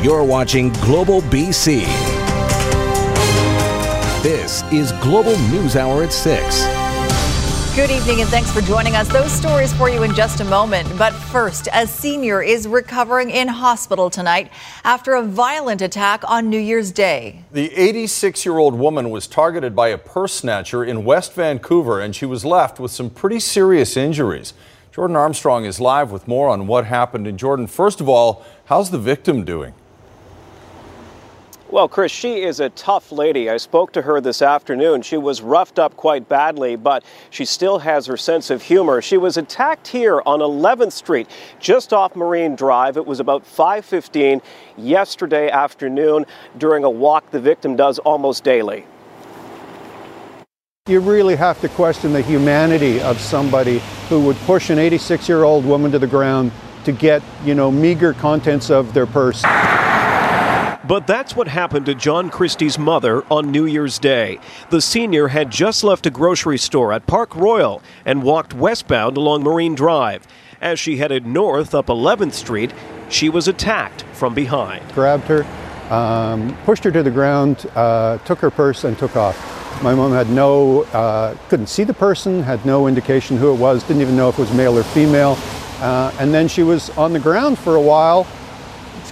You're watching Global BC. This is Global News Hour at 6. Good evening and thanks for joining us. Those stories for you in just a moment. But first, a senior is recovering in hospital tonight after a violent attack on New Year's Day. The 86 year old woman was targeted by a purse snatcher in West Vancouver and she was left with some pretty serious injuries. Jordan Armstrong is live with more on what happened. And Jordan, first of all, how's the victim doing? Well, Chris, she is a tough lady. I spoke to her this afternoon. She was roughed up quite badly, but she still has her sense of humor. She was attacked here on 11th Street, just off Marine Drive. It was about 5:15 yesterday afternoon during a walk the victim does almost daily. You really have to question the humanity of somebody who would push an 86-year-old woman to the ground to get, you know, meager contents of their purse. But that's what happened to John Christie's mother on New Year's Day. The senior had just left a grocery store at Park Royal and walked westbound along Marine Drive. As she headed north up 11th Street, she was attacked from behind. Grabbed her, um, pushed her to the ground, uh, took her purse, and took off. My mom had no, uh, couldn't see the person, had no indication who it was, didn't even know if it was male or female. Uh, and then she was on the ground for a while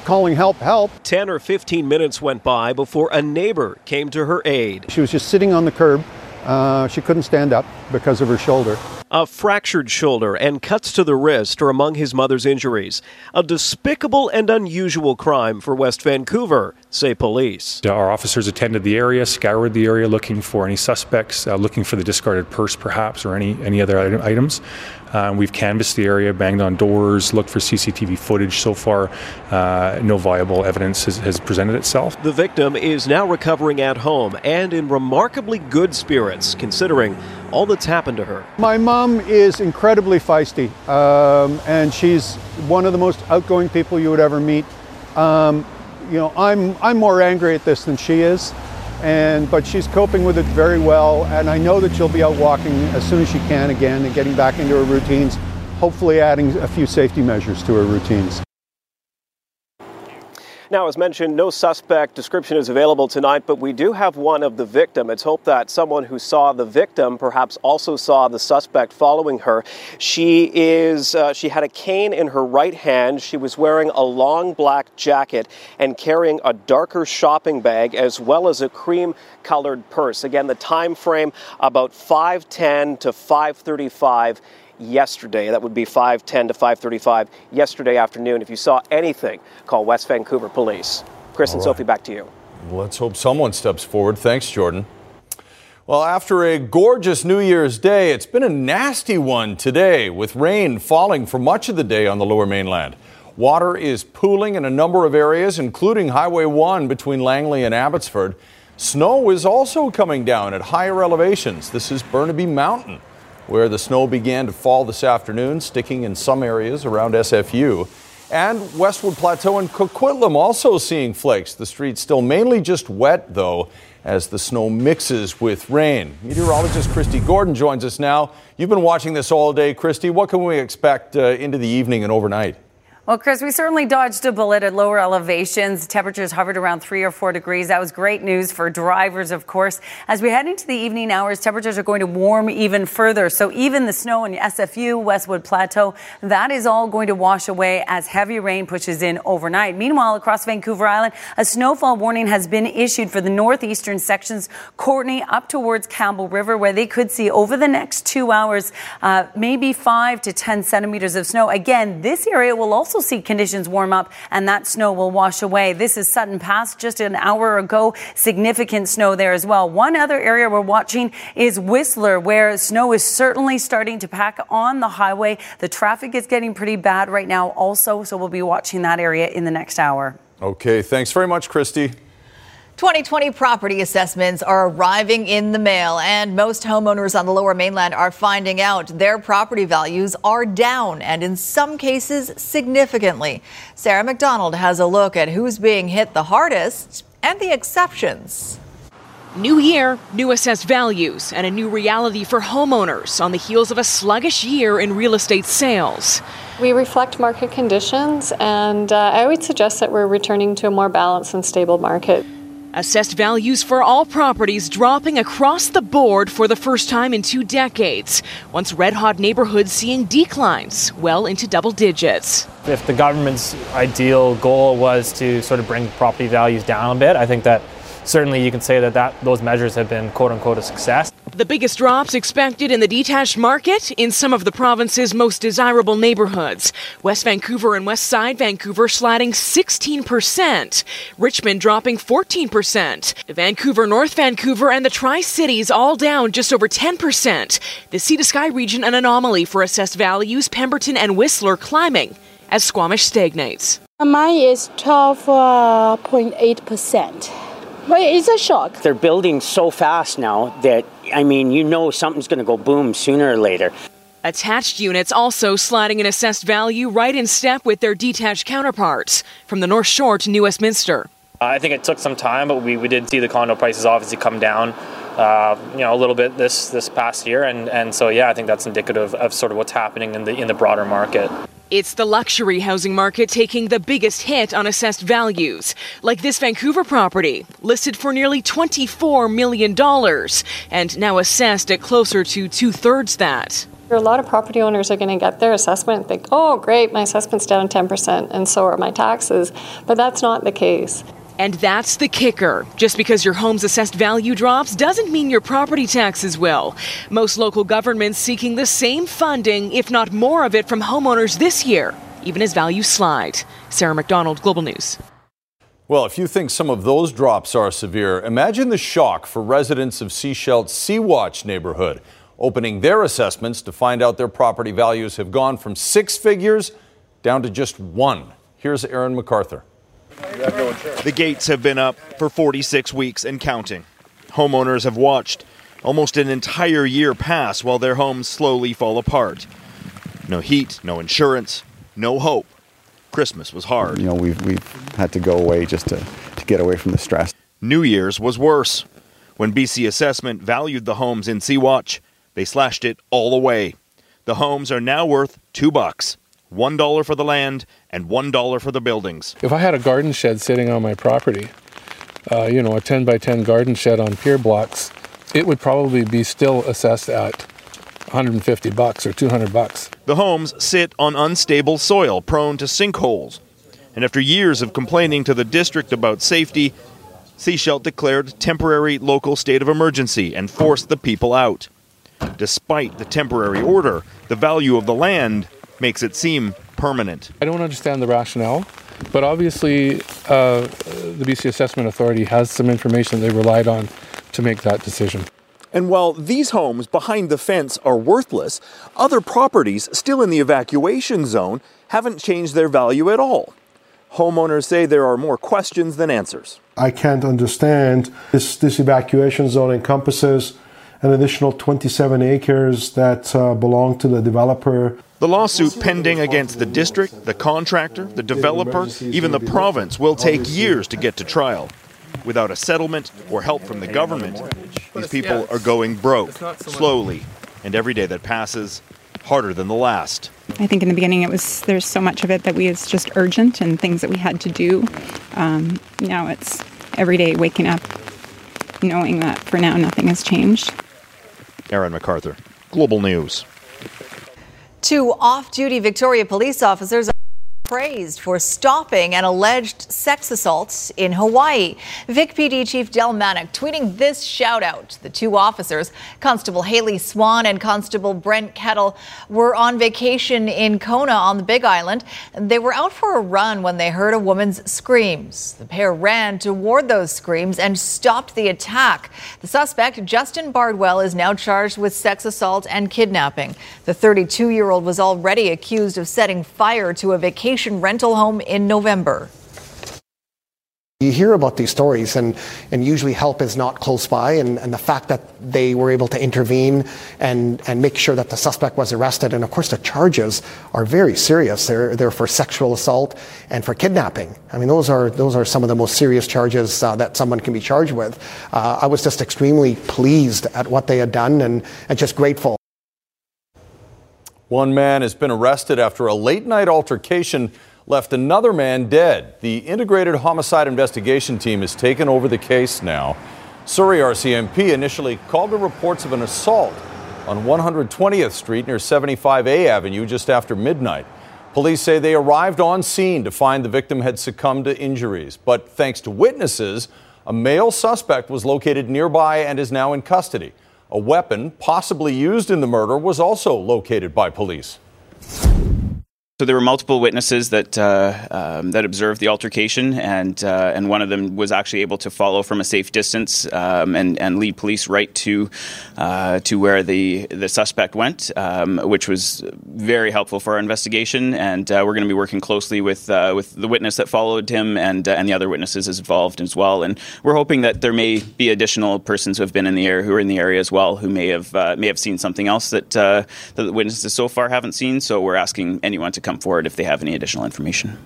calling help, help. 10 or 15 minutes went by before a neighbor came to her aid. She was just sitting on the curb. Uh, she couldn't stand up because of her shoulder. A fractured shoulder and cuts to the wrist are among his mother's injuries. A despicable and unusual crime for West Vancouver, say police. Our officers attended the area, scoured the area looking for any suspects, uh, looking for the discarded purse perhaps or any, any other items. Uh, we've canvassed the area, banged on doors, looked for CCTV footage. So far, uh, no viable evidence has, has, presented itself. The victim is now recovering at home and in remarkably good spirits, considering all that's happened to her. My mom is incredibly feisty, um, and she's one of the most outgoing people you would ever meet. Um, you know, I'm I'm more angry at this than she is and but she's coping with it very well and i know that she'll be out walking as soon as she can again and getting back into her routines hopefully adding a few safety measures to her routines now, as mentioned, no suspect description is available tonight, but we do have one of the victim. It's hoped that someone who saw the victim perhaps also saw the suspect following her. She is uh, she had a cane in her right hand. She was wearing a long black jacket and carrying a darker shopping bag as well as a cream colored purse. Again, the time frame about 5:10 to 5:35 yesterday. That would be 5:10 to 5:35 yesterday afternoon. If you saw anything, call West Vancouver Police. Chris All and right. Sophie, back to you. Let's hope someone steps forward. Thanks, Jordan. Well, after a gorgeous New Year's Day, it's been a nasty one today with rain falling for much of the day on the lower mainland. Water is pooling in a number of areas, including Highway 1 between Langley and Abbotsford. Snow is also coming down at higher elevations. This is Burnaby Mountain where the snow began to fall this afternoon, sticking in some areas around SFU. And Westwood Plateau and Coquitlam also seeing flakes. The streets still mainly just wet, though, as the snow mixes with rain. Meteorologist Christy Gordon joins us now. You've been watching this all day, Christy. What can we expect uh, into the evening and overnight? Well, Chris, we certainly dodged a bullet at lower elevations. Temperatures hovered around three or four degrees. That was great news for drivers, of course. As we head into the evening hours, temperatures are going to warm even further. So even the snow in SFU, Westwood Plateau, that is all going to wash away as heavy rain pushes in overnight. Meanwhile, across Vancouver Island, a snowfall warning has been issued for the northeastern sections, Courtenay up towards Campbell River, where they could see over the next two hours uh, maybe five to 10 centimeters of snow. Again, this area will also also see conditions warm up and that snow will wash away. This is Sutton Pass just an hour ago. Significant snow there as well. One other area we're watching is Whistler, where snow is certainly starting to pack on the highway. The traffic is getting pretty bad right now also, so we'll be watching that area in the next hour. Okay, thanks very much, Christy. 2020 property assessments are arriving in the mail, and most homeowners on the lower mainland are finding out their property values are down, and in some cases, significantly. Sarah McDonald has a look at who's being hit the hardest and the exceptions. New year, new assessed values, and a new reality for homeowners on the heels of a sluggish year in real estate sales. We reflect market conditions, and uh, I would suggest that we're returning to a more balanced and stable market. Assessed values for all properties dropping across the board for the first time in two decades. Once red hot neighborhoods seeing declines well into double digits. If the government's ideal goal was to sort of bring property values down a bit, I think that certainly you can say that, that those measures have been quote unquote a success. The biggest drops expected in the detached market in some of the province's most desirable neighborhoods. West Vancouver and West Side Vancouver sliding 16%, Richmond dropping 14%, Vancouver, North Vancouver, and the Tri Cities all down just over 10%. The Sea to Sky region an anomaly for assessed values, Pemberton and Whistler climbing as Squamish stagnates. Mine is 12.8%. But it's a shock. They're building so fast now that, I mean, you know something's going to go boom sooner or later. Attached units also sliding in assessed value right in step with their detached counterparts from the North Shore to New Westminster. I think it took some time, but we, we did see the condo prices obviously come down, uh, you know, a little bit this this past year, and, and so yeah, I think that's indicative of sort of what's happening in the in the broader market. It's the luxury housing market taking the biggest hit on assessed values, like this Vancouver property, listed for nearly $24 million and now assessed at closer to two thirds that. A lot of property owners are going to get their assessment and think, oh, great, my assessment's down 10%, and so are my taxes. But that's not the case. And that's the kicker. Just because your home's assessed value drops doesn't mean your property taxes will. Most local governments seeking the same funding, if not more of it, from homeowners this year, even as values slide. Sarah McDonald, Global News. Well, if you think some of those drops are severe, imagine the shock for residents of Sechelt's Sea-Watch neighborhood, opening their assessments to find out their property values have gone from six figures down to just one. Here's Aaron MacArthur. The gates have been up for 46 weeks and counting. Homeowners have watched almost an entire year pass while their homes slowly fall apart. No heat, no insurance, no hope. Christmas was hard. You know, we've, we've had to go away just to, to get away from the stress. New Year's was worse. When BC Assessment valued the homes in Sea-Watch, they slashed it all away. The homes are now worth two bucks. $1 for the land and $1 for the buildings. If I had a garden shed sitting on my property, uh, you know, a 10 by 10 garden shed on pier blocks, it would probably be still assessed at 150 bucks or 200 bucks. The homes sit on unstable soil prone to sinkholes. And after years of complaining to the district about safety, Sechelt declared temporary local state of emergency and forced the people out. Despite the temporary order, the value of the land makes it seem permanent. I don't understand the rationale, but obviously uh, the BC Assessment Authority has some information they relied on to make that decision. And while these homes behind the fence are worthless, other properties still in the evacuation zone haven't changed their value at all. Homeowners say there are more questions than answers. I can't understand this, this evacuation zone encompasses an additional 27 acres that uh, belong to the developer. The lawsuit pending against the district, the contractor, the developer, even the province will take years to get to trial. Without a settlement or help from the government, these people are going broke, slowly, and every day that passes, harder than the last. I think in the beginning it was there's so much of it that we was just urgent and things that we had to do. Um, now it's every day waking up knowing that for now nothing has changed. Aaron MacArthur, Global News. Two off duty Victoria police officers praised for stopping an alleged sex assault in Hawaii. Vic PD Chief Del Manak tweeting this shout out. The two officers, Constable Haley Swan and Constable Brent Kettle, were on vacation in Kona on the Big Island. They were out for a run when they heard a woman's screams. The pair ran toward those screams and stopped the attack. The suspect, Justin Bardwell, is now charged with sex assault and kidnapping. The 32 year old was already accused of setting fire to a vacation vacation rental home in November. You hear about these stories, and, and usually help is not close by, and, and the fact that they were able to intervene and, and make sure that the suspect was arrested, and of course the charges are very serious. They're, they're for sexual assault and for kidnapping. I mean, those are, those are some of the most serious charges uh, that someone can be charged with. Uh, I was just extremely pleased at what they had done and, and just grateful. One man has been arrested after a late night altercation left another man dead. The Integrated Homicide Investigation Team has taken over the case now. Surrey RCMP initially called to reports of an assault on 120th Street near 75A Avenue just after midnight. Police say they arrived on scene to find the victim had succumbed to injuries, but thanks to witnesses, a male suspect was located nearby and is now in custody. A weapon possibly used in the murder was also located by police. So there were multiple witnesses that uh, um, that observed the altercation, and uh, and one of them was actually able to follow from a safe distance um, and and lead police right to uh, to where the the suspect went, um, which was very helpful for our investigation. And uh, we're going to be working closely with uh, with the witness that followed him and uh, and the other witnesses involved as well. And we're hoping that there may be additional persons who have been in the area who are in the area as well who may have may have seen something else that that the witnesses so far haven't seen. So we're asking anyone to come forward if they have any additional information.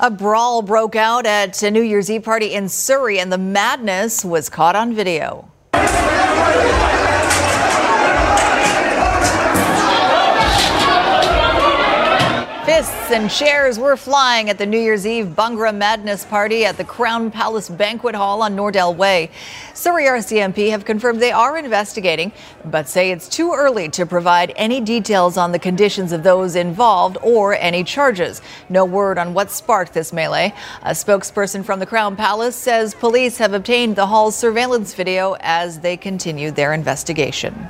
A brawl broke out at a New Year's Eve party in Surrey, and the madness was caught on video. And chairs were flying at the New Year's Eve Bhangra Madness party at the Crown Palace Banquet Hall on Nordell Way. Surrey RCMP have confirmed they are investigating, but say it's too early to provide any details on the conditions of those involved or any charges. No word on what sparked this melee. A spokesperson from the Crown Palace says police have obtained the hall's surveillance video as they continue their investigation.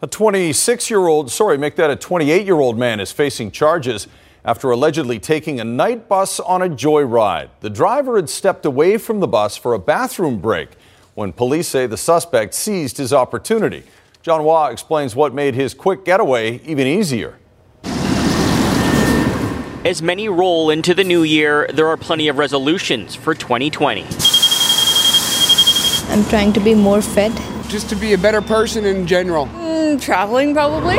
A 26 year old, sorry, make that a 28 year old man is facing charges after allegedly taking a night bus on a joyride. The driver had stepped away from the bus for a bathroom break when police say the suspect seized his opportunity. John Hua explains what made his quick getaway even easier. As many roll into the new year, there are plenty of resolutions for 2020. I'm trying to be more fit. Just to be a better person in general. Mm, traveling, probably.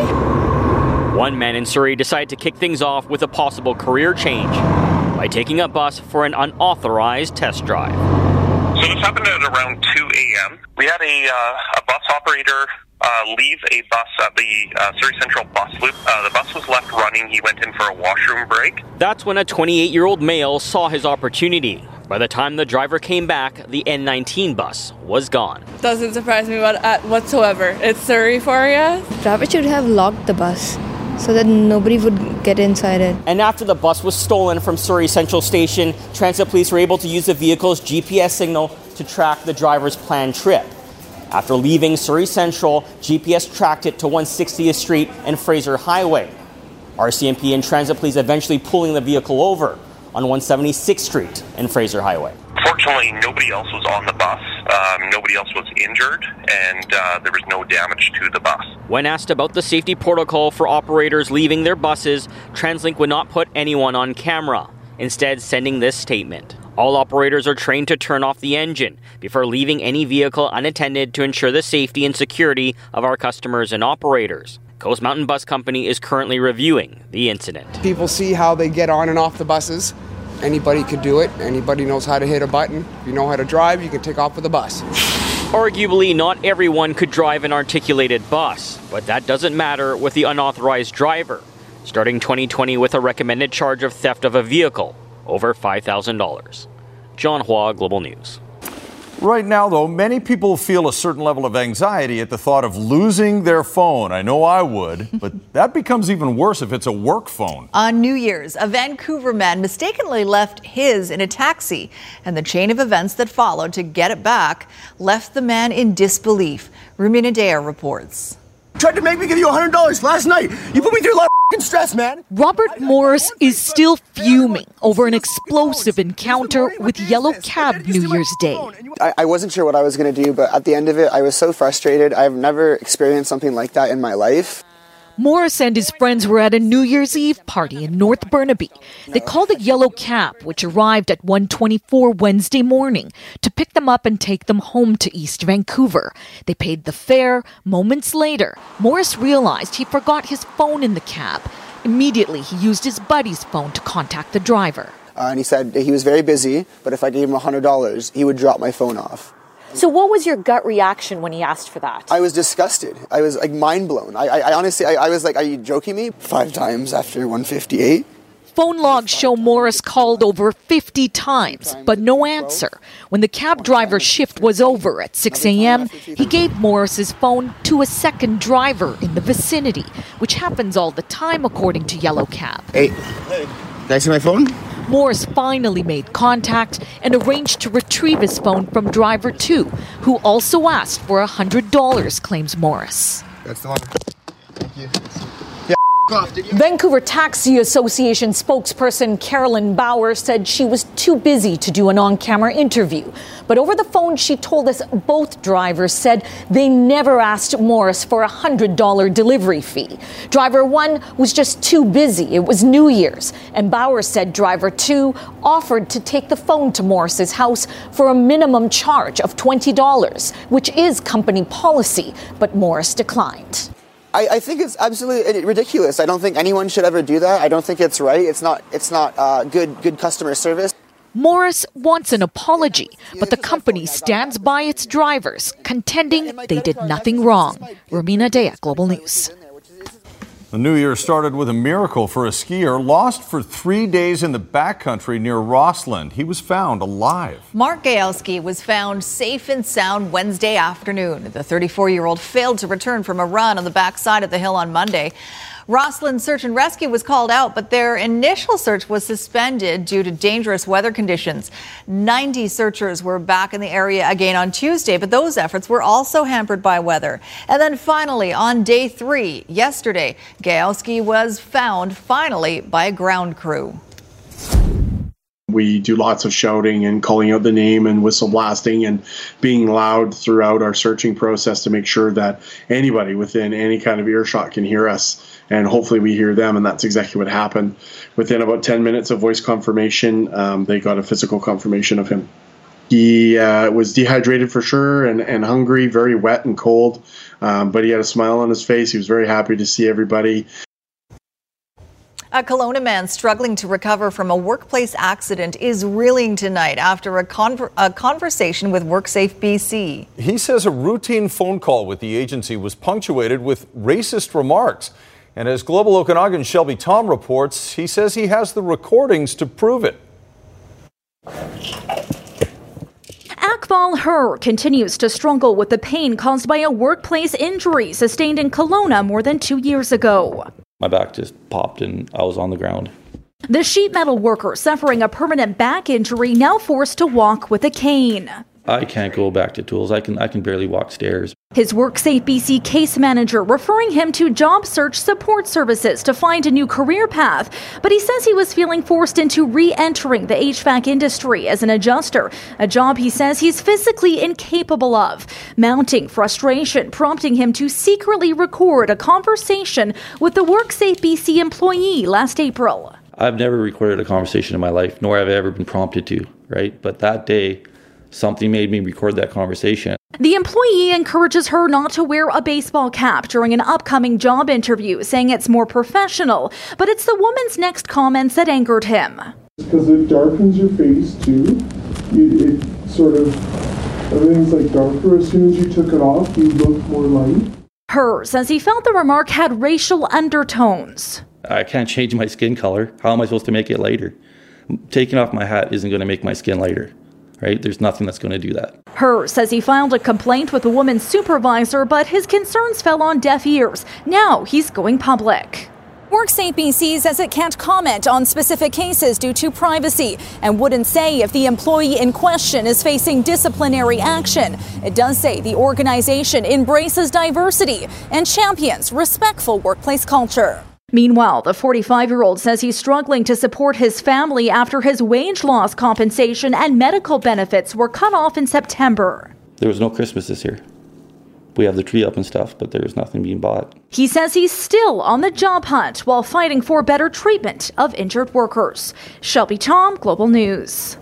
One man in Surrey decided to kick things off with a possible career change by taking a bus for an unauthorized test drive. So this happened at around 2 a.m. We had a, uh, a bus operator uh, leave a bus at the uh, Surrey Central bus loop. Uh, the bus was left running. He went in for a washroom break. That's when a 28 year old male saw his opportunity. By the time the driver came back, the N19 bus was gone. Doesn't surprise me whatsoever. It's Surrey for you. Driver should have locked the bus so that nobody would get inside it. And after the bus was stolen from Surrey Central Station, transit police were able to use the vehicle's GPS signal to track the driver's planned trip. After leaving Surrey Central, GPS tracked it to 160th Street and Fraser Highway. RCMP and transit police eventually pulling the vehicle over on 176th Street and Fraser Highway. Fortunately, nobody else was on the bus. Um, nobody else was injured, and uh, there was no damage to the bus. When asked about the safety protocol for operators leaving their buses, TransLink would not put anyone on camera, instead, sending this statement. All operators are trained to turn off the engine before leaving any vehicle unattended to ensure the safety and security of our customers and operators. Coast Mountain Bus Company is currently reviewing the incident. People see how they get on and off the buses. Anybody could do it. Anybody knows how to hit a button. If you know how to drive, you can take off with a bus. Arguably, not everyone could drive an articulated bus, but that doesn't matter with the unauthorized driver, starting 2020 with a recommended charge of theft of a vehicle over $5,000. John Hua, Global News. Right now, though, many people feel a certain level of anxiety at the thought of losing their phone. I know I would, but that becomes even worse if it's a work phone. On New Year's, a Vancouver man mistakenly left his in a taxi, and the chain of events that followed to get it back left the man in disbelief. Rumina Daya reports. Tried to make me give you $100 last night. You put me through a lot of stress, man. Robert Morris is still fuming over an explosive encounter with Yellow Cab New Year's Day. I, I wasn't sure what I was going to do, but at the end of it, I was so frustrated. I've never experienced something like that in my life. Morris and his friends were at a New Year's Eve party in North Burnaby. They called a yellow cab, which arrived at 1:24 Wednesday morning, to pick them up and take them home to East Vancouver. They paid the fare. Moments later, Morris realized he forgot his phone in the cab. Immediately, he used his buddy's phone to contact the driver. Uh, and he said he was very busy, but if I gave him $100, he would drop my phone off. So, what was your gut reaction when he asked for that? I was disgusted. I was like mind blown. I, I, I honestly, I, I was like, "Are you joking me?" Five times after 158. Phone logs show Morris called over 50 times, but no answer. When the cab driver's shift was over at 6 a.m., he gave Morris's phone to a second driver in the vicinity, which happens all the time according to Yellow Cab. Hey, can I see my phone? Morris finally made contact and arranged to retrieve his phone from driver 2, who also asked for $100, claims Morris. That's the one. Thank you. Vancouver Taxi Association spokesperson Carolyn Bauer said she was too busy to do an on camera interview. But over the phone, she told us both drivers said they never asked Morris for a $100 delivery fee. Driver one was just too busy. It was New Year's. And Bauer said driver two offered to take the phone to Morris's house for a minimum charge of $20, which is company policy. But Morris declined. I, I, think it's absolutely ridiculous. I don't think anyone should ever do that. I don't think it's right. It's not. It's not uh, good. Good customer service. Morris wants an apology, but the company stands by its drivers, contending they did nothing wrong. Rumina Daya, Global News. The new year started with a miracle for a skier lost for three days in the backcountry near Rossland. He was found alive. Mark Gaelski was found safe and sound Wednesday afternoon. The 34 year old failed to return from a run on the backside of the hill on Monday. Rossland Search and Rescue was called out, but their initial search was suspended due to dangerous weather conditions. 90 searchers were back in the area again on Tuesday, but those efforts were also hampered by weather. And then finally, on day three, yesterday, Gaelski was found finally by a ground crew. We do lots of shouting and calling out the name and whistle blasting and being loud throughout our searching process to make sure that anybody within any kind of earshot can hear us and hopefully we hear them. And that's exactly what happened. Within about 10 minutes of voice confirmation, um, they got a physical confirmation of him. He uh, was dehydrated for sure and, and hungry, very wet and cold, um, but he had a smile on his face. He was very happy to see everybody. A Kelowna man struggling to recover from a workplace accident is reeling tonight after a, conver- a, conversation with WorkSafe BC. He says a routine phone call with the agency was punctuated with racist remarks. And as Global Okanagan Shelby Tom reports, he says he has the recordings to prove it. Akval Her continues to struggle with the pain caused by a workplace injury sustained in Kelowna more than two years ago. My back just popped and I was on the ground. The sheet metal worker suffering a permanent back injury now forced to walk with a cane. I can't go back to tools. I can I can barely walk stairs. His WorkSafe BC case manager referring him to job search support services to find a new career path, but he says he was feeling forced into re-entering the HVAC industry as an adjuster, a job he says he's physically incapable of. Mounting frustration prompting him to secretly record a conversation with the WorkSafe BC employee last April. I've never recorded a conversation in my life, nor have I ever been prompted to, right? But that day something made me record that conversation. The employee encourages her not to wear a baseball cap during an upcoming job interview, saying it's more professional. But it's the woman's next comments that angered him. Because it darkens your face too. It, it sort of, everything's like darker. As soon as you took it off, you look more light. Her says he felt the remark had racial undertones. I can't change my skin color. How am I supposed to make it lighter? Taking off my hat isn't going to make my skin lighter right? There's nothing that's going to do that. Her says he filed a complaint with the woman's supervisor, but his concerns fell on deaf ears. Now he's going public. WorkSafe BC says it can't comment on specific cases due to privacy and wouldn't say if the employee in question is facing disciplinary action. It does say the organization embraces diversity and champions respectful workplace culture. Meanwhile, the 45 year old says he's struggling to support his family after his wage loss compensation and medical benefits were cut off in September. There was no Christmas this year. We have the tree up and stuff, but there's nothing being bought. He says he's still on the job hunt while fighting for better treatment of injured workers. Shelby Tom, Global News.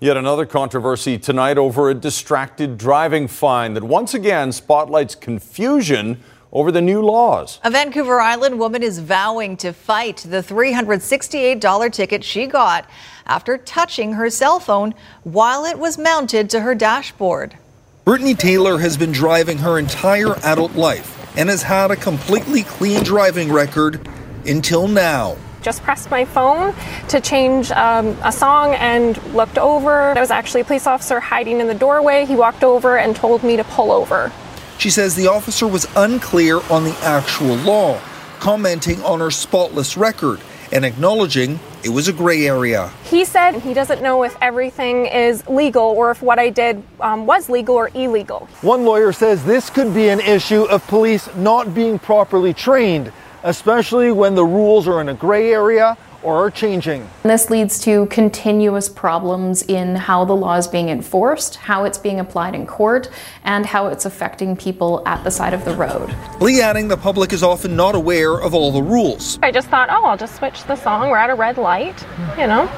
Yet another controversy tonight over a distracted driving fine that once again spotlights confusion over the new laws. A Vancouver Island woman is vowing to fight the $368 ticket she got after touching her cell phone while it was mounted to her dashboard. Brittany Taylor has been driving her entire adult life and has had a completely clean driving record until now. Just pressed my phone to change um, a song and looked over. There was actually a police officer hiding in the doorway. He walked over and told me to pull over. She says the officer was unclear on the actual law, commenting on her spotless record and acknowledging it was a gray area. He said he doesn't know if everything is legal or if what I did um, was legal or illegal. One lawyer says this could be an issue of police not being properly trained, especially when the rules are in a gray area or are changing. This leads to continuous problems in how the law is being enforced, how it's being applied in court, and how it's affecting people at the side of the road. Lee adding the public is often not aware of all the rules. I just thought, oh, I'll just switch the song. We're at a red light, you know.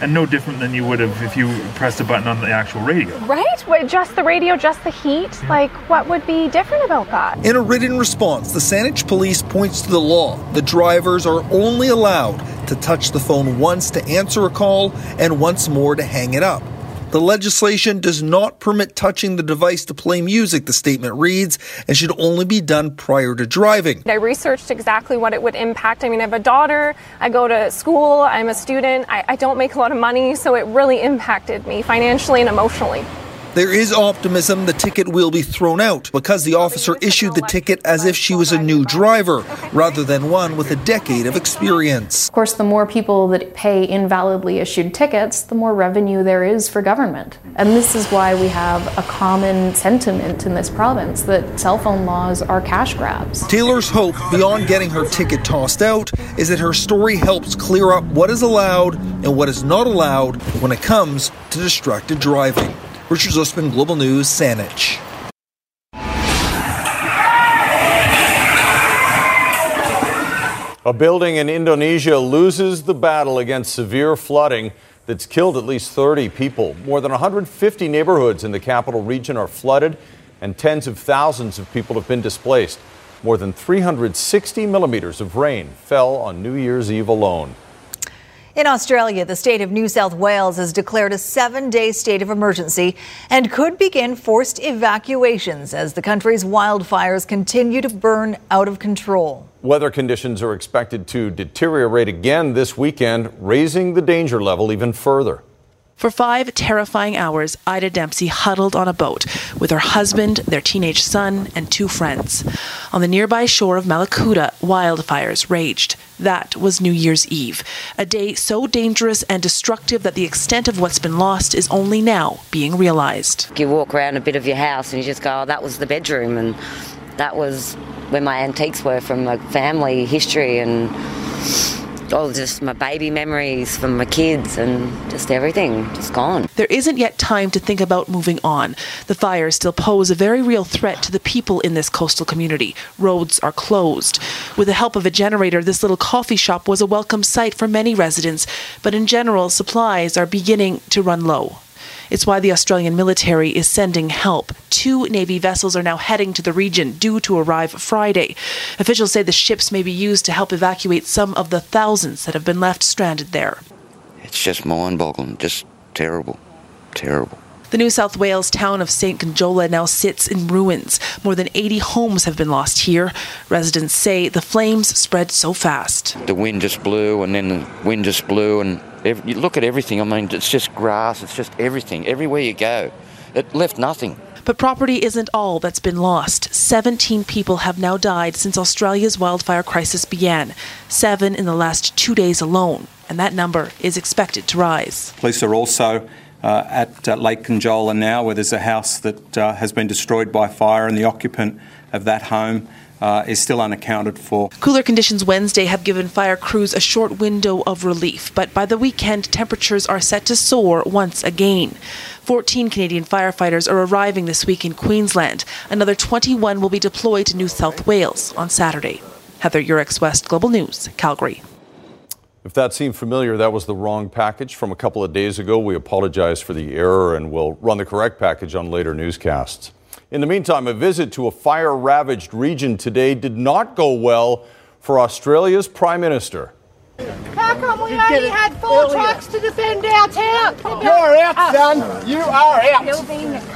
And no different than you would have if you pressed a button on the actual radio. Right? Wait, just the radio, just the heat? Yeah. Like, what would be different about that? In a written response, the Saanich police points to the law. The drivers are only allowed to touch the phone once to answer a call and once more to hang it up. The legislation does not permit touching the device to play music, the statement reads, and should only be done prior to driving. I researched exactly what it would impact. I mean, I have a daughter, I go to school, I'm a student, I, I don't make a lot of money, so it really impacted me financially and emotionally. There is optimism the ticket will be thrown out because the officer issued the ticket as if she was a new driver rather than one with a decade of experience. Of course, the more people that pay invalidly issued tickets, the more revenue there is for government. And this is why we have a common sentiment in this province that cell phone laws are cash grabs. Taylor's hope, beyond getting her ticket tossed out, is that her story helps clear up what is allowed and what is not allowed when it comes to distracted driving. Richard Zussman, Global News, Saanich. A building in Indonesia loses the battle against severe flooding that's killed at least 30 people. More than 150 neighborhoods in the capital region are flooded, and tens of thousands of people have been displaced. More than 360 millimeters of rain fell on New Year's Eve alone. In Australia, the state of New South Wales has declared a seven day state of emergency and could begin forced evacuations as the country's wildfires continue to burn out of control. Weather conditions are expected to deteriorate again this weekend, raising the danger level even further. For five terrifying hours, Ida Dempsey huddled on a boat with her husband, their teenage son, and two friends. On the nearby shore of Mallacoota, wildfires raged. That was New Year's Eve, a day so dangerous and destructive that the extent of what's been lost is only now being realized. You walk around a bit of your house and you just go, oh, that was the bedroom, and that was where my antiques were from my family history and all just my baby memories from my kids and just everything just gone. There isn't yet time to think about moving on. The fires still pose a very real threat to the people in this coastal community. Roads are closed. With the help of a generator, this little coffee shop was a welcome sight for many residents, but in general, supplies are beginning to run low. It's why the Australian military is sending help. Two Navy vessels are now heading to the region, due to arrive Friday. Officials say the ships may be used to help evacuate some of the thousands that have been left stranded there. It's just mind boggling, just terrible, terrible. The New South Wales town of St. Conjola now sits in ruins. More than 80 homes have been lost here. Residents say the flames spread so fast. The wind just blew, and then the wind just blew, and you look at everything. I mean, it's just grass. It's just everything. Everywhere you go, it left nothing. But property isn't all that's been lost. 17 people have now died since Australia's wildfire crisis began, seven in the last two days alone, and that number is expected to rise. Police are also uh, at uh, Lake Conjola now, where there's a house that uh, has been destroyed by fire, and the occupant of that home uh, is still unaccounted for. Cooler conditions Wednesday have given fire crews a short window of relief, but by the weekend, temperatures are set to soar once again. 14 Canadian firefighters are arriving this week in Queensland. Another 21 will be deployed to New South Wales on Saturday. Heather Yourex West Global News, Calgary. If that seemed familiar, that was the wrong package from a couple of days ago. We apologize for the error and we'll run the correct package on later newscasts. In the meantime, a visit to a fire ravaged region today did not go well for Australia's Prime Minister. How come we only had four trucks to defend our town? You're out, son. You are out.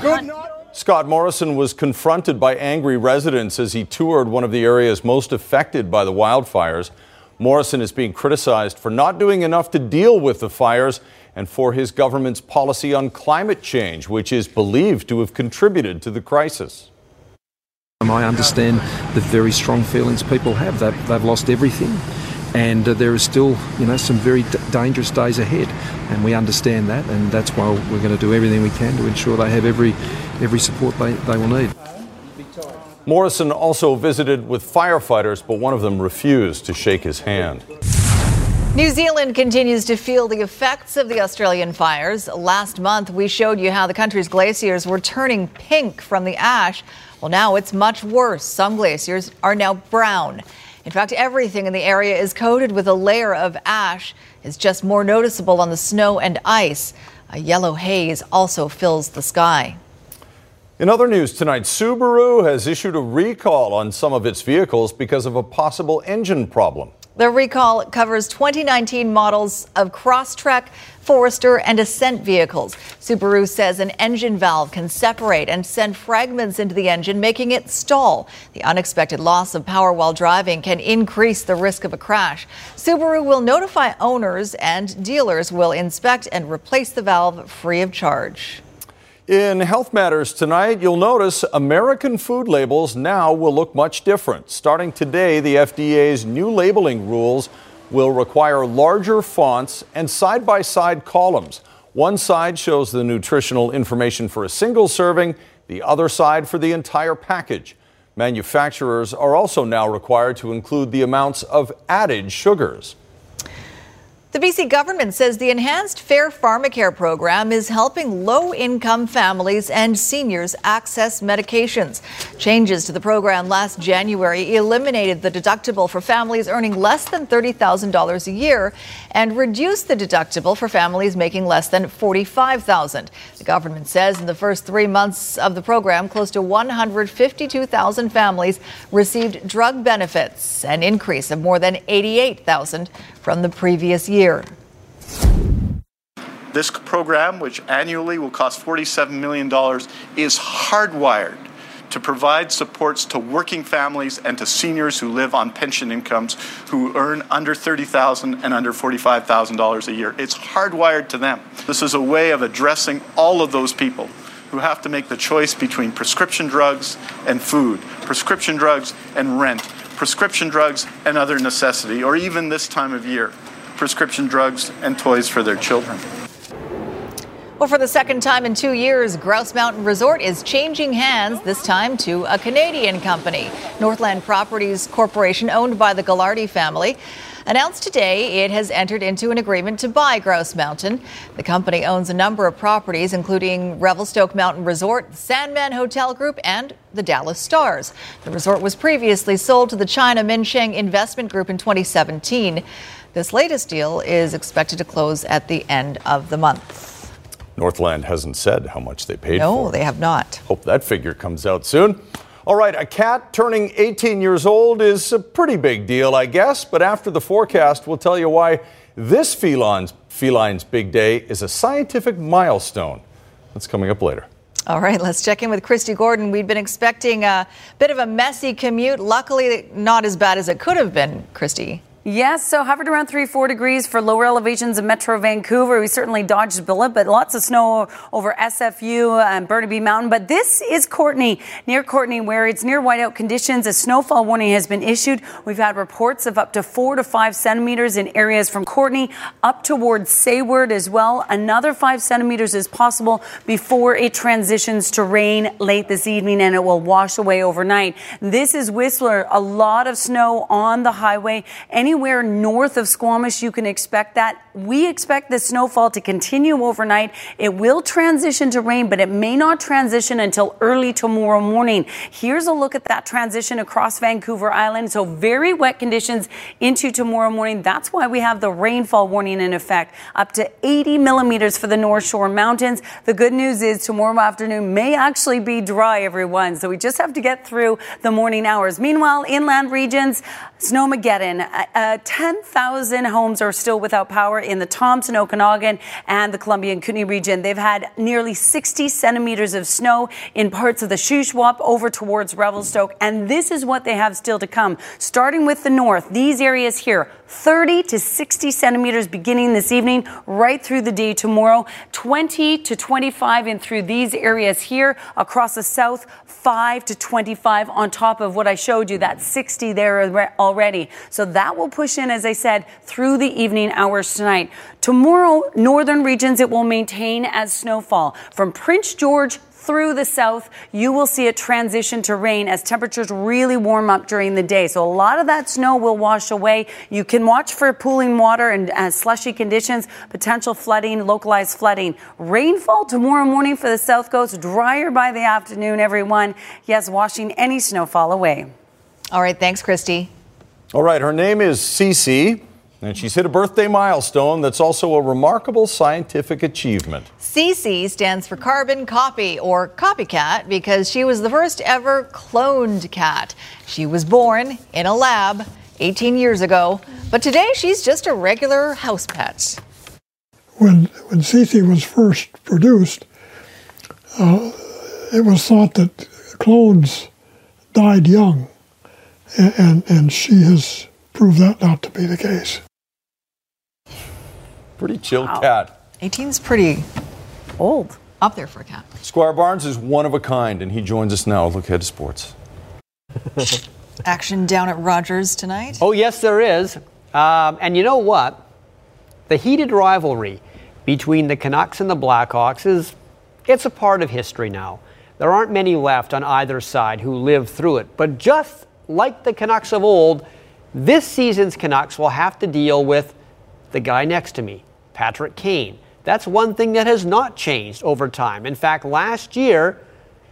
Good night. Scott Morrison was confronted by angry residents as he toured one of the areas most affected by the wildfires. Morrison is being criticized for not doing enough to deal with the fires and for his government's policy on climate change, which is believed to have contributed to the crisis. I understand the very strong feelings people have. They've, they've lost everything, and uh, there is still, you know, some very d- dangerous days ahead, and we understand that, and that's why we're going to do everything we can to ensure they have every every support they, they will need. Morrison also visited with firefighters, but one of them refused to shake his hand. New Zealand continues to feel the effects of the Australian fires. Last month, we showed you how the country's glaciers were turning pink from the ash. Well, now it's much worse. Some glaciers are now brown. In fact, everything in the area is coated with a layer of ash. It's just more noticeable on the snow and ice. A yellow haze also fills the sky. In other news tonight, Subaru has issued a recall on some of its vehicles because of a possible engine problem. The recall covers 2019 models of Crosstrek, Forester, and Ascent vehicles. Subaru says an engine valve can separate and send fragments into the engine, making it stall. The unexpected loss of power while driving can increase the risk of a crash. Subaru will notify owners, and dealers will inspect and replace the valve free of charge. In Health Matters tonight, you'll notice American food labels now will look much different. Starting today, the FDA's new labeling rules will require larger fonts and side by side columns. One side shows the nutritional information for a single serving, the other side for the entire package. Manufacturers are also now required to include the amounts of added sugars. The BC government says the enhanced Fair Pharmacare program is helping low income families and seniors access medications. Changes to the program last January eliminated the deductible for families earning less than $30,000 a year and reduced the deductible for families making less than $45,000. The government says in the first three months of the program, close to 152,000 families received drug benefits, an increase of more than 88,000 from the previous year. This program, which annually will cost $47 million, is hardwired to provide supports to working families and to seniors who live on pension incomes who earn under 30,000 and under $45,000 a year. It's hardwired to them. This is a way of addressing all of those people who have to make the choice between prescription drugs and food, prescription drugs and rent, prescription drugs and other necessity, or even this time of year, prescription drugs and toys for their children. Well, for the second time in two years, Grouse Mountain Resort is changing hands, this time to a Canadian company. Northland Properties Corporation, owned by the Gaglardi family, announced today it has entered into an agreement to buy Grouse Mountain. The company owns a number of properties, including Revelstoke Mountain Resort, Sandman Hotel Group, and the Dallas Stars. The resort was previously sold to the China Minsheng Investment Group in 2017. This latest deal is expected to close at the end of the month. Northland hasn't said how much they paid No, for. they have not. Hope that figure comes out soon. All right, a cat turning 18 years old is a pretty big deal, I guess, but after the forecast, we'll tell you why this feline's, feline's big day is a scientific milestone. That's coming up later. All right, let's check in with Christy Gordon. We'd been expecting a bit of a messy commute. Luckily, not as bad as it could have been, Christy. Yes, so hovered around 3 4 degrees for lower elevations in Metro Vancouver. We certainly dodged bullet, but lots of snow over SFU and Burnaby Mountain. But this is Courtenay, near Courtenay, where it's near whiteout conditions. A snowfall warning has been issued. We've had reports of up to 4 to 5 centimeters in areas from Courtenay up towards Sayward as well. Another 5 centimeters is possible before it transitions to rain late this evening and it will wash away overnight. This is Whistler. A lot of snow on the highway. Any anywhere north of Squamish, you can expect that. We expect the snowfall to continue overnight. It will transition to rain, but it may not transition until early tomorrow morning. Here's a look at that transition across Vancouver Island. So very wet conditions into tomorrow morning. That's why we have the rainfall warning in effect, up to 80 millimeters for the North Shore Mountains. The good news is tomorrow afternoon may actually be dry, everyone. So we just have to get through the morning hours. Meanwhile, inland regions, Snowmageddon. Uh, uh, 10,000 homes are still without power in the Thompson, Okanagan, and the Columbia and Kootenay region. They've had nearly 60 centimeters of snow in parts of the Shuswap over towards Revelstoke, and this is what they have still to come. Starting with the north, these areas here, 30 to 60 centimeters beginning this evening, right through the day tomorrow, 20 to 25 in through these areas here across the south, 5 to 25 on top of what I showed you, that 60 there already. So that will push in, as I said, through the evening hours tonight. Tomorrow, northern regions, it will maintain as snowfall from Prince George through the south, you will see a transition to rain as temperatures really warm up during the day. So a lot of that snow will wash away. You can watch for pooling water and uh, slushy conditions, potential flooding, localized flooding. Rainfall tomorrow morning for the south coast, drier by the afternoon, everyone. Yes, washing any snowfall away. All right, thanks, Christy. All right, her name is CC. And she's hit a birthday milestone that's also a remarkable scientific achievement. CC stands for carbon copy or copycat because she was the first ever cloned cat. She was born in a lab 18 years ago, but today she's just a regular house pet. When, when CC was first produced, uh, it was thought that clones died young, and, and, and she has proved that not to be the case. Pretty chill wow. cat. 18's pretty old. Up there for a cat. Squire Barnes is one of a kind, and he joins us now. Look ahead to sports. Action down at Rogers tonight? Oh, yes, there is. Um, and you know what? The heated rivalry between the Canucks and the Blackhawks is it's a part of history now. There aren't many left on either side who lived through it. But just like the Canucks of old, this season's Canucks will have to deal with the guy next to me, Patrick Kane. That's one thing that has not changed over time. In fact, last year,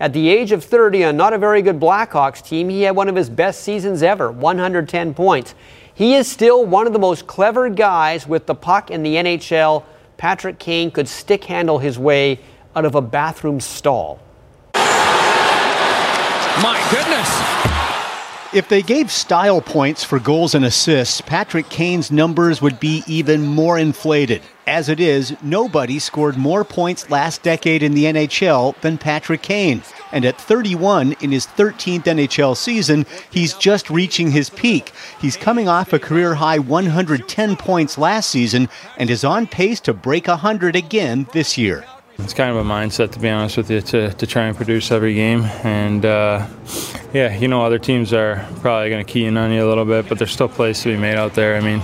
at the age of 30 on not a very good Blackhawks team, he had one of his best seasons ever 110 points. He is still one of the most clever guys with the puck in the NHL. Patrick Kane could stick handle his way out of a bathroom stall. My goodness. If they gave style points for goals and assists, Patrick Kane's numbers would be even more inflated. As it is, nobody scored more points last decade in the NHL than Patrick Kane. And at 31 in his 13th NHL season, he's just reaching his peak. He's coming off a career high 110 points last season and is on pace to break 100 again this year. It's kind of a mindset, to be honest with you, to, to try and produce every game. And uh, yeah, you know, other teams are probably going to key in on you a little bit, but there's still plays to be made out there. I mean,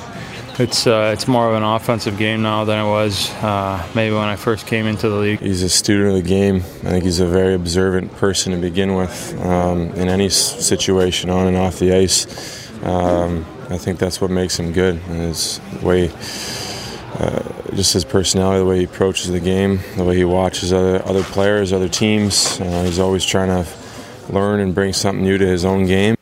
it's uh, it's more of an offensive game now than it was uh, maybe when I first came into the league. He's a student of the game. I think he's a very observant person to begin with um, in any situation on and off the ice. Um, I think that's what makes him good. His way uh, just his personality, the way he approaches the game, the way he watches other other players, other teams. Uh, he's always trying to learn and bring something new to his own game.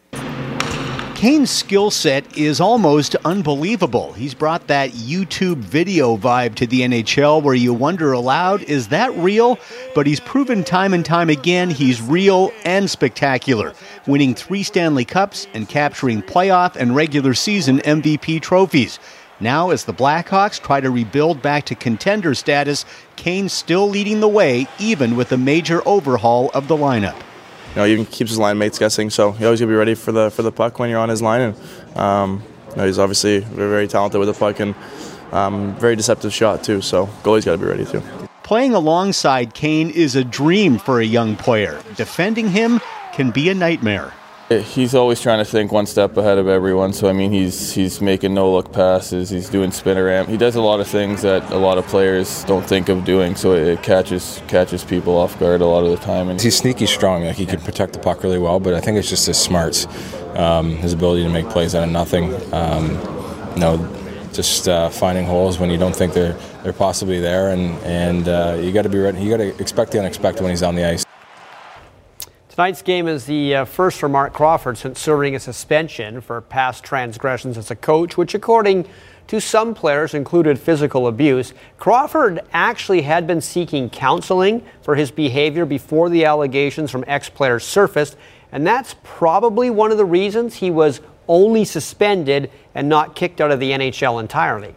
Kane's skill set is almost unbelievable. He's brought that YouTube video vibe to the NHL where you wonder aloud, is that real? But he's proven time and time again he's real and spectacular, winning three Stanley Cups and capturing playoff and regular season MVP trophies. Now, as the Blackhawks try to rebuild back to contender status, Kane's still leading the way, even with a major overhaul of the lineup. You know, he even keeps his line mates guessing, so you always to be ready for the for the puck when you're on his line. And um, know, he's obviously very, very talented with the puck and um, very deceptive shot too. So goalie's got to be ready too. Playing alongside Kane is a dream for a young player. Defending him can be a nightmare. He's always trying to think one step ahead of everyone. So I mean, he's he's making no look passes. He's doing spin-o-rama. He does a lot of things that a lot of players don't think of doing. So it catches catches people off guard a lot of the time. And he's sneaky strong. Like he can protect the puck really well. But I think it's just his smarts, um, his ability to make plays out of nothing. Um, you know, just uh, finding holes when you don't think they're they're possibly there, and and uh, you got to be ready. You got to expect the unexpected when he's on the ice. Tonight's game is the uh, first for Marc Crawford since serving a suspension for past transgressions as a coach, which, according to some players, included physical abuse. Crawford actually had been seeking counseling for his behavior before the allegations from ex players surfaced, and that's probably one of the reasons he was only suspended and not kicked out of the NHL entirely.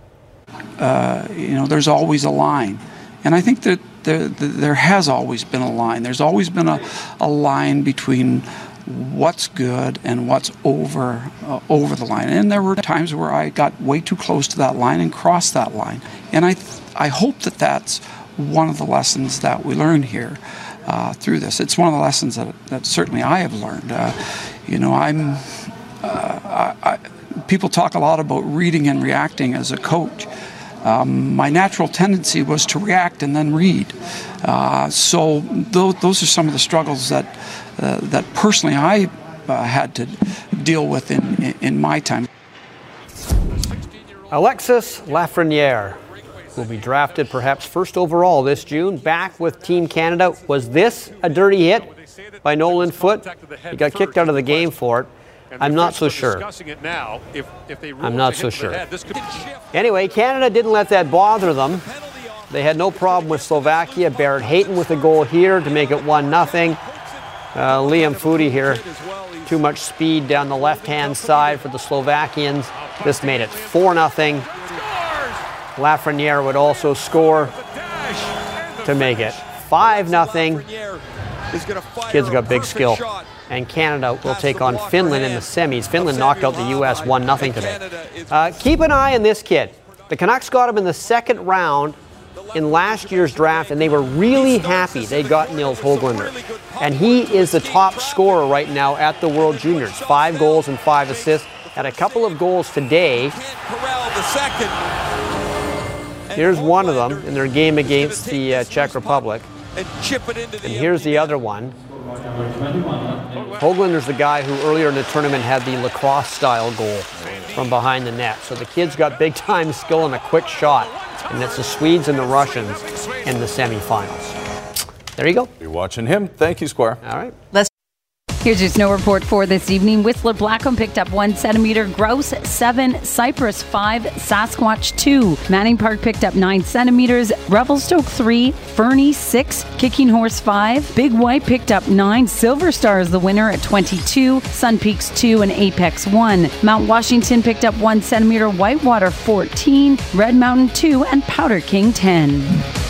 Uh, you know, there's always a line. And I think that there, there has always been a line. There's always been a, a line between what's good and what's over uh, over the line. And there were times where I got way too close to that line and crossed that line. And I I hope that that's one of the lessons that we learn here uh, through this. It's one of the lessons that, that certainly I have learned. Uh, you know, I'm. Uh, I, I, people talk a lot about reading and reacting as a coach. Um, my natural tendency was to react and then read. Uh, so th- those are some of the struggles that uh, that personally I uh, had to deal with in, in my time. Alexis Lafreniere will be drafted perhaps first overall this June. Back with Team Canada. Was this a dirty hit by Nolan Foote? He got kicked out of the game for it. I'm not so sure. I'm not so sure. Anyway, Canada didn't let that bother them. They had no problem with Slovakia. Barrett Hayton with a goal here to make it 1 0. Uh, Liam Foudy here. Too much speed down the left hand side for the Slovakians. This made it 4 0. Lafreniere would also score to make it 5 0. Kid's got big skill and Canada will take on Finland in the semis. Finland knocked out the U.S. 1 0 today. Uh, keep an eye on this kid. The Canucks got him in the second round in last year's draft, and they were really happy they got Nils Hoglander. And he is the top scorer right now at the World Juniors. Five goals and five assists. Had a couple of goals today. Here's one of them in their game against the uh, Czech Republic. And here's the other one. Hoglander's the guy who earlier in the tournament had the lacrosse style goal from behind the net. So the kid's got big time skill and a quick shot. And it's the Swedes and the Russians in the semifinals. There you go. You're watching him. Thank you, Squire. All right. Let's Here's your snow report for this evening. Whistler Blackcomb picked up one centimeter, Grouse seven, Cypress five, Sasquatch two, Manning Park picked up nine centimeters, Revelstoke three, Fernie six, Kicking Horse five, Big White picked up nine, Silver Star is the winner at 22, Sun Peaks two, and Apex one. Mount Washington picked up one centimeter, Whitewater 14, Red Mountain two, and Powder King 10.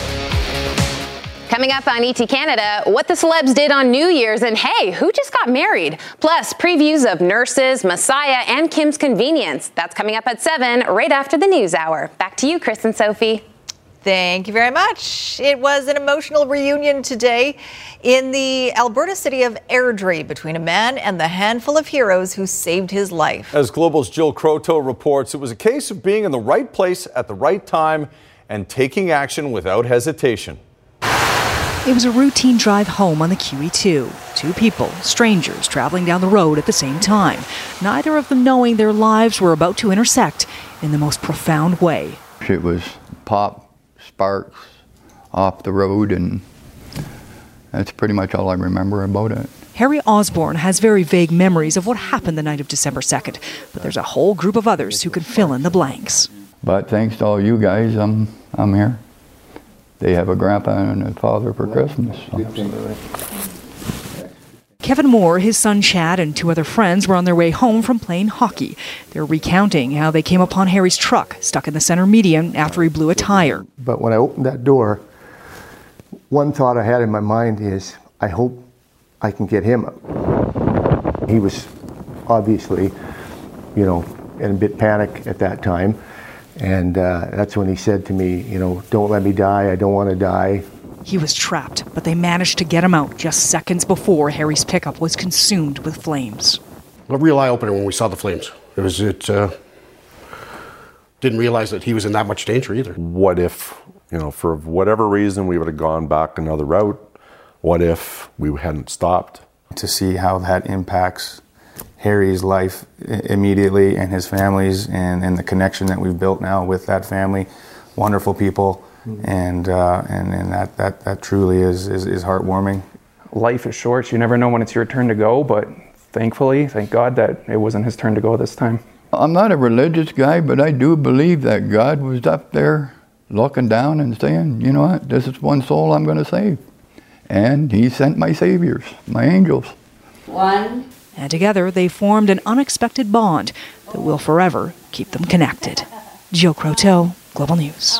Coming up on ET Canada, what the celebs did on New Year's, and hey, who just got married? Plus, previews of Nurses, Messiah, and Kim's Convenience. That's coming up at 7, right after the news hour. Back to you, Chris and Sophie. Thank you very much. It was an emotional reunion today in the Alberta city of Airdrie between a man and the handful of heroes who saved his life. As Global's Jill Croteau reports, it was a case of being in the right place at the right time and taking action without hesitation. It was a routine drive home on the QE2. Two people, strangers, traveling down the road at the same time, neither of them knowing their lives were about to intersect in the most profound way. It was pop, sparks off the road, and that's pretty much all I remember about it. Harry Osborne has very vague memories of what happened the night of December 2nd, but there's a whole group of others who can fill in the blanks. But thanks to all you guys, I'm, I'm here they have a grandpa and a father for Christmas. So. Kevin Moore, his son Chad, and two other friends were on their way home from playing hockey. They're recounting how they came upon Harry's truck stuck in the center median after he blew a tire. But when I opened that door, one thought I had in my mind is, I hope I can get him up. He was obviously, you know, in a bit panic at that time. And uh, that's when he said to me, you know, don't let me die. I don't want to die. He was trapped, but they managed to get him out just seconds before Harry's pickup was consumed with flames. A real eye opener when we saw the flames. It was it. Uh, didn't realize that he was in that much danger either. What if, you know, for whatever reason we would have gone back another route? What if we hadn't stopped? To see how that impacts Harry's life immediately and his family's and, and the connection that we've built now with that family. Wonderful people. Mm-hmm. And, uh, and, and that, that, that truly is, is, is heartwarming. Life is short. You never know when it's your turn to go, but thankfully, thank God that it wasn't his turn to go this time. I'm not a religious guy, but I do believe that God was up there looking down and saying, you know what, this is one soul I'm going to save. And he sent my saviors, my angels. One. And together they formed an unexpected bond that will forever keep them connected. Jill Croteau, Global News.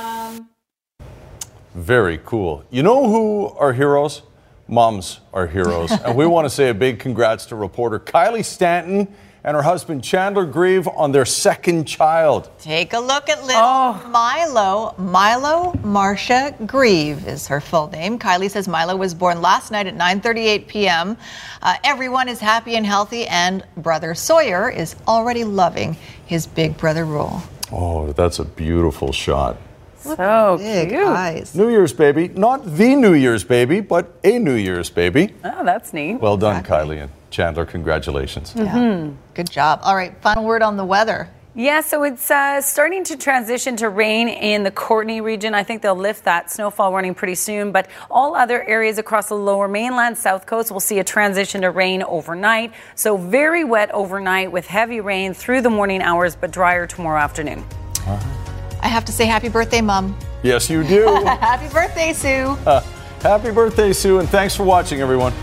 Very cool. You know who are heroes? Moms are heroes. and we want to say a big congrats to reporter Kylie Stanton and her husband Chandler Grieve on their second child. Take a look at little oh. Milo. Milo Marcia Grieve is her full name. Kylie says Milo was born last night at 9:38 p.m. Uh, everyone is happy and healthy, and brother Sawyer is already loving his big brother role. Oh, that's a beautiful shot. So Big cute. Eyes. New Year's baby, not the New Year's baby, but a New Year's baby. Oh, that's neat. Well done, Kylie and Chandler. Congratulations. Yeah. Good job. All right, final word on the weather. Yeah, so it's uh, starting to transition to rain in the Courtenay region. I think they'll lift that snowfall warning pretty soon, but all other areas across the lower mainland, south coast, will see a transition to rain overnight. So very wet overnight with heavy rain through the morning hours, but drier tomorrow afternoon. I have to say happy birthday, Mom. Yes, you do. happy birthday, Sue. Uh, happy birthday, Sue, and thanks for watching, everyone.